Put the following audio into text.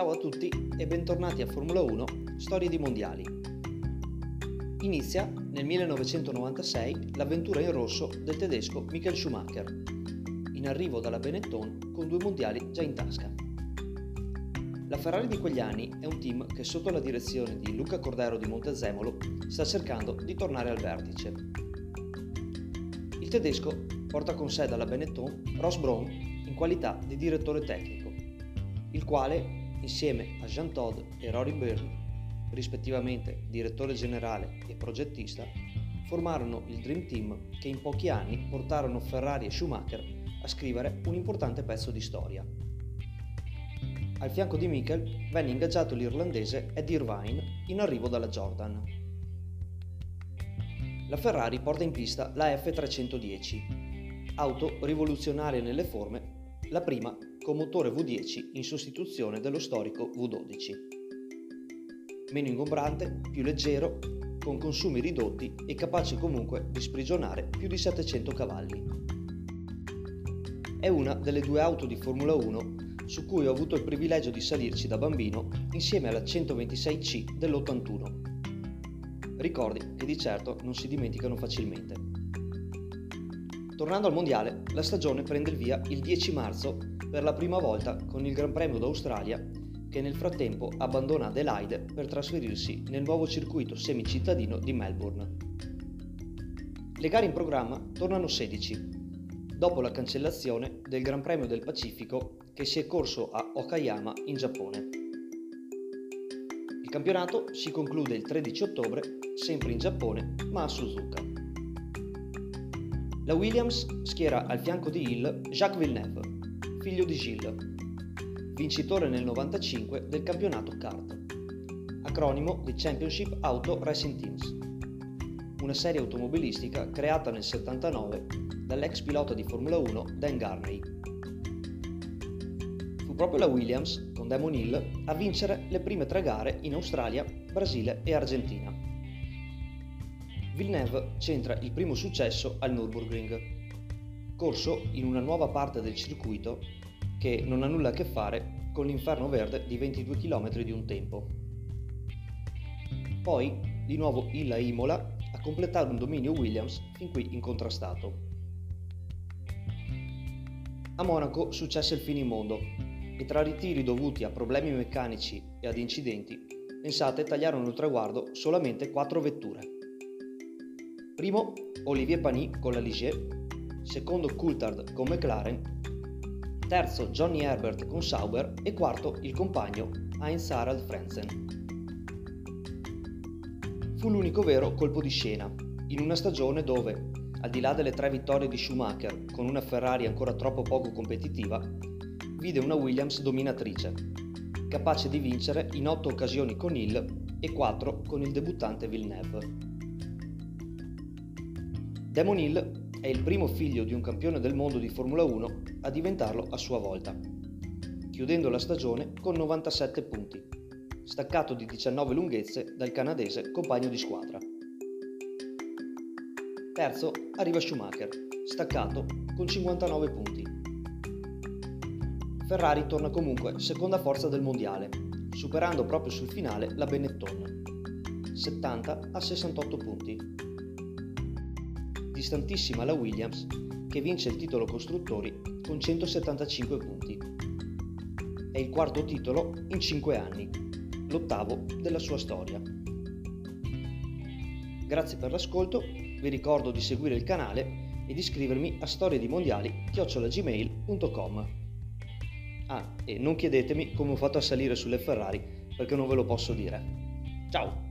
Ciao a tutti e bentornati a Formula 1 Storie di Mondiali. Inizia nel 1996 l'avventura in rosso del tedesco Michael Schumacher, in arrivo dalla Benetton con due mondiali già in tasca. La Ferrari di quegli anni è un team che sotto la direzione di Luca Cordero di Montezemolo sta cercando di tornare al vertice. Il tedesco porta con sé dalla Benetton Ross Brown in qualità di direttore tecnico, il quale insieme a Jean Todd e Rory Byrne, rispettivamente direttore generale e progettista, formarono il Dream Team che in pochi anni portarono Ferrari e Schumacher a scrivere un importante pezzo di storia. Al fianco di Michael venne ingaggiato l'irlandese Ed Irvine in arrivo dalla Jordan. La Ferrari porta in pista la F310, auto rivoluzionaria nelle forme, la prima con motore V10 in sostituzione dello storico V12. Meno ingombrante, più leggero, con consumi ridotti e capace comunque di sprigionare più di 700 cavalli. È una delle due auto di Formula 1 su cui ho avuto il privilegio di salirci da bambino insieme alla 126C dell'81. Ricordi che di certo non si dimenticano facilmente. Tornando al mondiale, la stagione prende il via il 10 marzo per la prima volta con il Gran Premio d'Australia che nel frattempo abbandona Adelaide per trasferirsi nel nuovo circuito semicittadino di Melbourne. Le gare in programma tornano 16, dopo la cancellazione del Gran Premio del Pacifico che si è corso a Okayama in Giappone. Il campionato si conclude il 13 ottobre, sempre in Giappone, ma a Suzuka. La Williams schiera al fianco di Hill Jacques Villeneuve, figlio di Gilles, vincitore nel 95 del campionato kart, acronimo di Championship Auto Racing Teams, una serie automobilistica creata nel 79 dall'ex pilota di Formula 1 Dan Garney. Fu proprio la Williams, con Damon Hill, a vincere le prime tre gare in Australia, Brasile e Argentina. Villeneuve centra il primo successo al Nürburgring, corso in una nuova parte del circuito che non ha nulla a che fare con l'inferno verde di 22 km di un tempo. Poi, di nuovo Hill a Imola a completare un dominio Williams fin qui incontrastato. A Monaco successe il finimondo e tra ritiri dovuti a problemi meccanici e ad incidenti, pensate tagliarono il traguardo solamente 4 vetture. Primo Olivier Panis con la Ligier, secondo Coulthard con McLaren, terzo Johnny Herbert con Sauber e quarto il compagno Heinz Harald Frenzen. Fu l'unico vero colpo di scena, in una stagione dove, al di là delle tre vittorie di Schumacher con una Ferrari ancora troppo poco competitiva, vide una Williams dominatrice, capace di vincere in otto occasioni con Hill e quattro con il debuttante Villeneuve. Damon Hill è il primo figlio di un campione del mondo di Formula 1 a diventarlo a sua volta, chiudendo la stagione con 97 punti, staccato di 19 lunghezze dal canadese compagno di squadra. Terzo arriva Schumacher, staccato con 59 punti. Ferrari torna comunque seconda forza del mondiale, superando proprio sul finale la Benetton, 70 a 68 punti distantissima la Williams che vince il titolo costruttori con 175 punti. È il quarto titolo in 5 anni, l'ottavo della sua storia. Grazie per l'ascolto, vi ricordo di seguire il canale e di iscrivermi a storiedimondiali.gmail.com Ah, e non chiedetemi come ho fatto a salire sulle Ferrari perché non ve lo posso dire. Ciao!